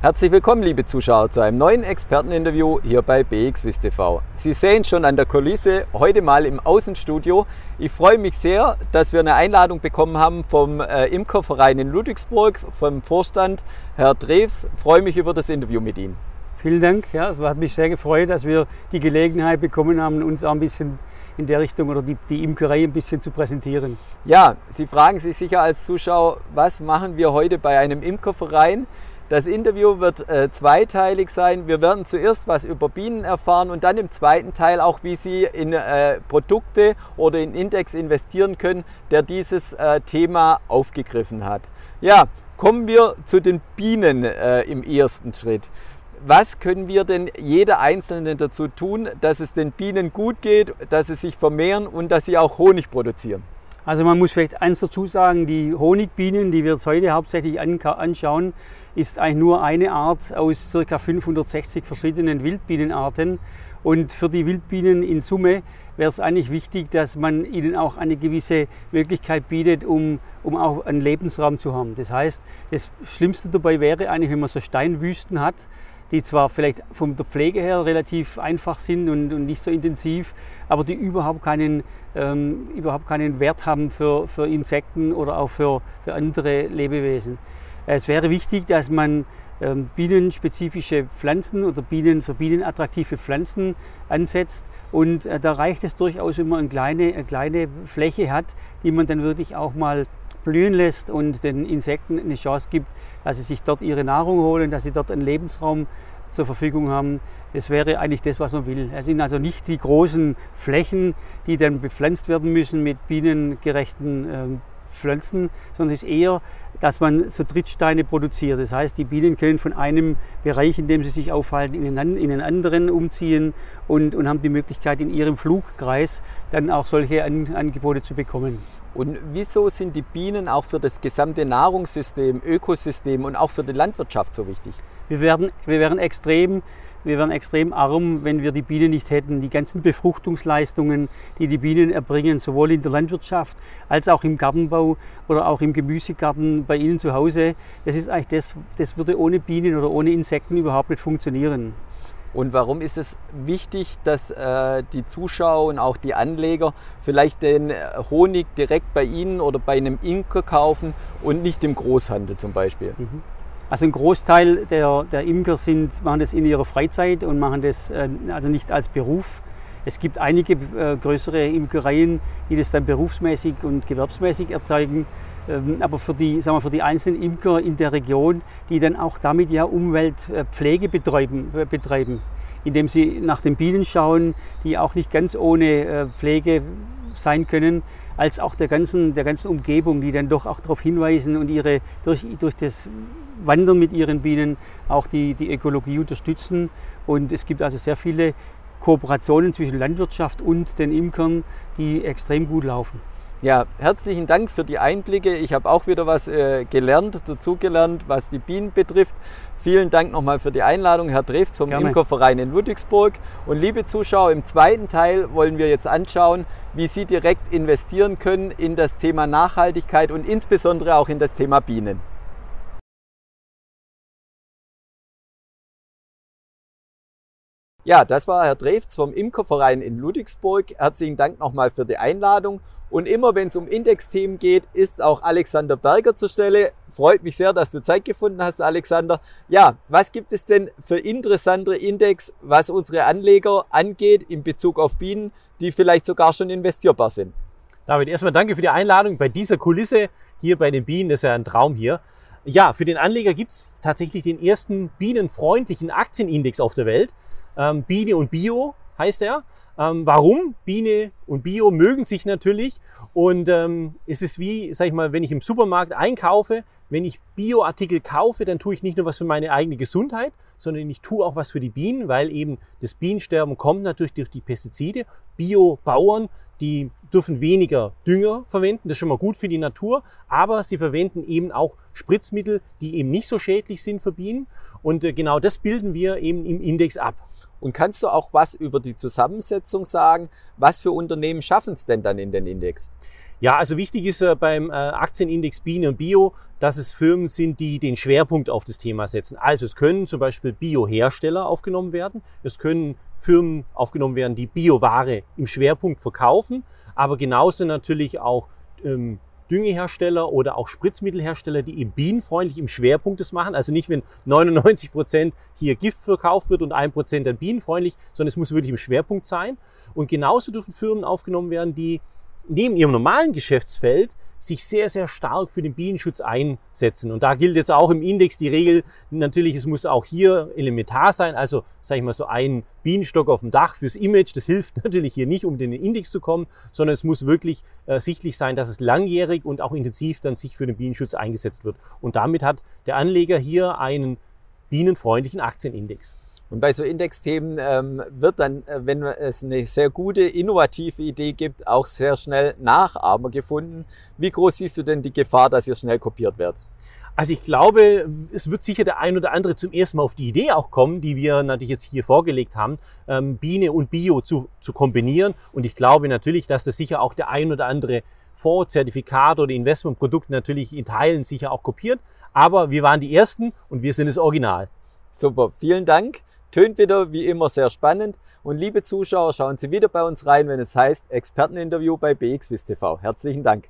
Herzlich willkommen, liebe Zuschauer, zu einem neuen Experteninterview hier bei BXWIST TV. Sie sehen schon an der Kulisse, heute mal im Außenstudio. Ich freue mich sehr, dass wir eine Einladung bekommen haben vom äh, Imkerverein in Ludwigsburg, vom Vorstand, Herr Drews. Freue mich über das Interview mit Ihnen. Vielen Dank. Ja, es hat mich sehr gefreut, dass wir die Gelegenheit bekommen haben, uns auch ein bisschen in der Richtung oder die, die Imkerei ein bisschen zu präsentieren. Ja, Sie fragen sich sicher als Zuschauer, was machen wir heute bei einem Imkerverein? Das Interview wird äh, zweiteilig sein. Wir werden zuerst was über Bienen erfahren und dann im zweiten Teil auch, wie Sie in äh, Produkte oder in Index investieren können, der dieses äh, Thema aufgegriffen hat. Ja, kommen wir zu den Bienen äh, im ersten Schritt. Was können wir denn jeder Einzelne dazu tun, dass es den Bienen gut geht, dass sie sich vermehren und dass sie auch Honig produzieren? Also man muss vielleicht eins dazu sagen, die Honigbienen, die wir jetzt heute hauptsächlich anschauen, ist eigentlich nur eine Art aus ca. 560 verschiedenen Wildbienenarten. Und für die Wildbienen in Summe wäre es eigentlich wichtig, dass man ihnen auch eine gewisse Möglichkeit bietet, um, um auch einen Lebensraum zu haben. Das heißt, das Schlimmste dabei wäre eigentlich, wenn man so Steinwüsten hat, die zwar vielleicht von der Pflege her relativ einfach sind und, und nicht so intensiv, aber die überhaupt keinen, ähm, überhaupt keinen Wert haben für, für Insekten oder auch für, für andere Lebewesen. Es wäre wichtig, dass man ähm, bienenspezifische Pflanzen oder Bienen für Bienen attraktive Pflanzen ansetzt. Und äh, da reicht es durchaus, wenn man eine kleine, eine kleine Fläche hat, die man dann wirklich auch mal blühen lässt und den Insekten eine Chance gibt, dass sie sich dort ihre Nahrung holen, dass sie dort einen Lebensraum zur Verfügung haben. Das wäre eigentlich das, was man will. Es sind also nicht die großen Flächen, die dann bepflanzt werden müssen mit bienengerechten ähm, Pflanzen, sondern es ist eher, dass man so Trittsteine produziert. Das heißt, die Bienen können von einem Bereich, in dem sie sich aufhalten, in einen, anderen umziehen und, und haben die Möglichkeit, in ihrem Flugkreis dann auch solche An Angebote zu bekommen. Und wieso sind die Bienen auch für das gesamte Nahrungssystem, Ökosystem und auch für die Landwirtschaft so wichtig? Wir werden, wir werden extrem wir wären extrem arm, wenn wir die Bienen nicht hätten. Die ganzen Befruchtungsleistungen, die die Bienen erbringen, sowohl in der Landwirtschaft als auch im Gartenbau oder auch im Gemüsegarten bei Ihnen zu Hause, das ist eigentlich das, das würde ohne Bienen oder ohne Insekten überhaupt nicht funktionieren. Und warum ist es wichtig, dass äh, die Zuschauer und auch die Anleger vielleicht den Honig direkt bei Ihnen oder bei einem Imker kaufen und nicht im Großhandel zum Beispiel? Mhm. Also ein Großteil der, der Imker sind, machen das in ihrer Freizeit und machen das äh, also nicht als Beruf. Es gibt einige äh, größere Imkereien, die das dann berufsmäßig und gewerbsmäßig erzeugen. Ähm, aber für die, sagen wir, für die einzelnen Imker in der Region, die dann auch damit ja Umweltpflege betreiben, äh, betreiben, indem sie nach den Bienen schauen, die auch nicht ganz ohne äh, Pflege sein können, als auch der ganzen, der ganzen Umgebung, die dann doch auch darauf hinweisen und ihre, durch, durch das Wandern mit ihren Bienen auch die, die Ökologie unterstützen. Und es gibt also sehr viele Kooperationen zwischen Landwirtschaft und den Imkern, die extrem gut laufen. Ja, herzlichen Dank für die Einblicke. Ich habe auch wieder was äh, gelernt, dazugelernt, was die Bienen betrifft. Vielen Dank nochmal für die Einladung, Herr Dreft vom Gerne. Imkerverein in Ludwigsburg. Und liebe Zuschauer, im zweiten Teil wollen wir jetzt anschauen, wie Sie direkt investieren können in das Thema Nachhaltigkeit und insbesondere auch in das Thema Bienen. Ja, das war Herr Drefts vom Imkerverein in Ludwigsburg. Herzlichen Dank nochmal für die Einladung. Und immer wenn es um Indexthemen geht, ist auch Alexander Berger zur Stelle. Freut mich sehr, dass du Zeit gefunden hast, Alexander. Ja, was gibt es denn für interessantere Index, was unsere Anleger angeht in Bezug auf Bienen, die vielleicht sogar schon investierbar sind? David, erstmal danke für die Einladung bei dieser Kulisse hier bei den Bienen. Das ist ja ein Traum hier. Ja, für den Anleger gibt es tatsächlich den ersten bienenfreundlichen Aktienindex auf der Welt. Ähm, Biene und Bio heißt er. Ähm, warum? Biene und Bio mögen sich natürlich und ähm, es ist wie, sag ich mal, wenn ich im Supermarkt einkaufe, wenn ich Bioartikel kaufe, dann tue ich nicht nur was für meine eigene Gesundheit, sondern ich tue auch was für die Bienen, weil eben das Bienensterben kommt natürlich durch die Pestizide. Biobauern, die dürfen weniger Dünger verwenden, das ist schon mal gut für die Natur, aber sie verwenden eben auch Spritzmittel, die eben nicht so schädlich sind für Bienen und äh, genau das bilden wir eben im Index ab. Und kannst du auch was über die Zusammensetzung sagen? Was für Unternehmen schaffen es denn dann in den Index? Ja, also wichtig ist äh, beim äh, Aktienindex Biene und Bio, dass es Firmen sind, die den Schwerpunkt auf das Thema setzen. Also es können zum Beispiel Biohersteller aufgenommen werden, es können Firmen aufgenommen werden, die Bioware im Schwerpunkt verkaufen, aber genauso natürlich auch ähm, Düngehersteller oder auch Spritzmittelhersteller, die eben bienenfreundlich im Schwerpunkt das machen. Also nicht, wenn 99 Prozent hier Gift verkauft wird und ein Prozent dann bienenfreundlich, sondern es muss wirklich im Schwerpunkt sein. Und genauso dürfen Firmen aufgenommen werden, die neben ihrem normalen Geschäftsfeld sich sehr, sehr stark für den Bienenschutz einsetzen. Und da gilt jetzt auch im Index die Regel, natürlich, es muss auch hier elementar sein. Also, sage ich mal, so ein Bienenstock auf dem Dach fürs Image, das hilft natürlich hier nicht, um in den Index zu kommen, sondern es muss wirklich äh, sichtlich sein, dass es langjährig und auch intensiv dann sich für den Bienenschutz eingesetzt wird. Und damit hat der Anleger hier einen bienenfreundlichen Aktienindex. Und bei so Indexthemen ähm, wird dann, äh, wenn es eine sehr gute, innovative Idee gibt, auch sehr schnell Nachahmer gefunden. Wie groß siehst du denn die Gefahr, dass ihr schnell kopiert wird? Also ich glaube, es wird sicher der ein oder andere zum ersten Mal auf die Idee auch kommen, die wir natürlich jetzt hier vorgelegt haben, ähm, Biene und Bio zu, zu kombinieren. Und ich glaube natürlich, dass das sicher auch der ein oder andere Fonds, Zertifikat oder Investmentprodukt natürlich in Teilen sicher auch kopiert. Aber wir waren die Ersten und wir sind das Original. Super, vielen Dank. Tönt wieder wie immer sehr spannend. Und liebe Zuschauer, schauen Sie wieder bei uns rein, wenn es heißt Experteninterview bei BXWIST TV. Herzlichen Dank.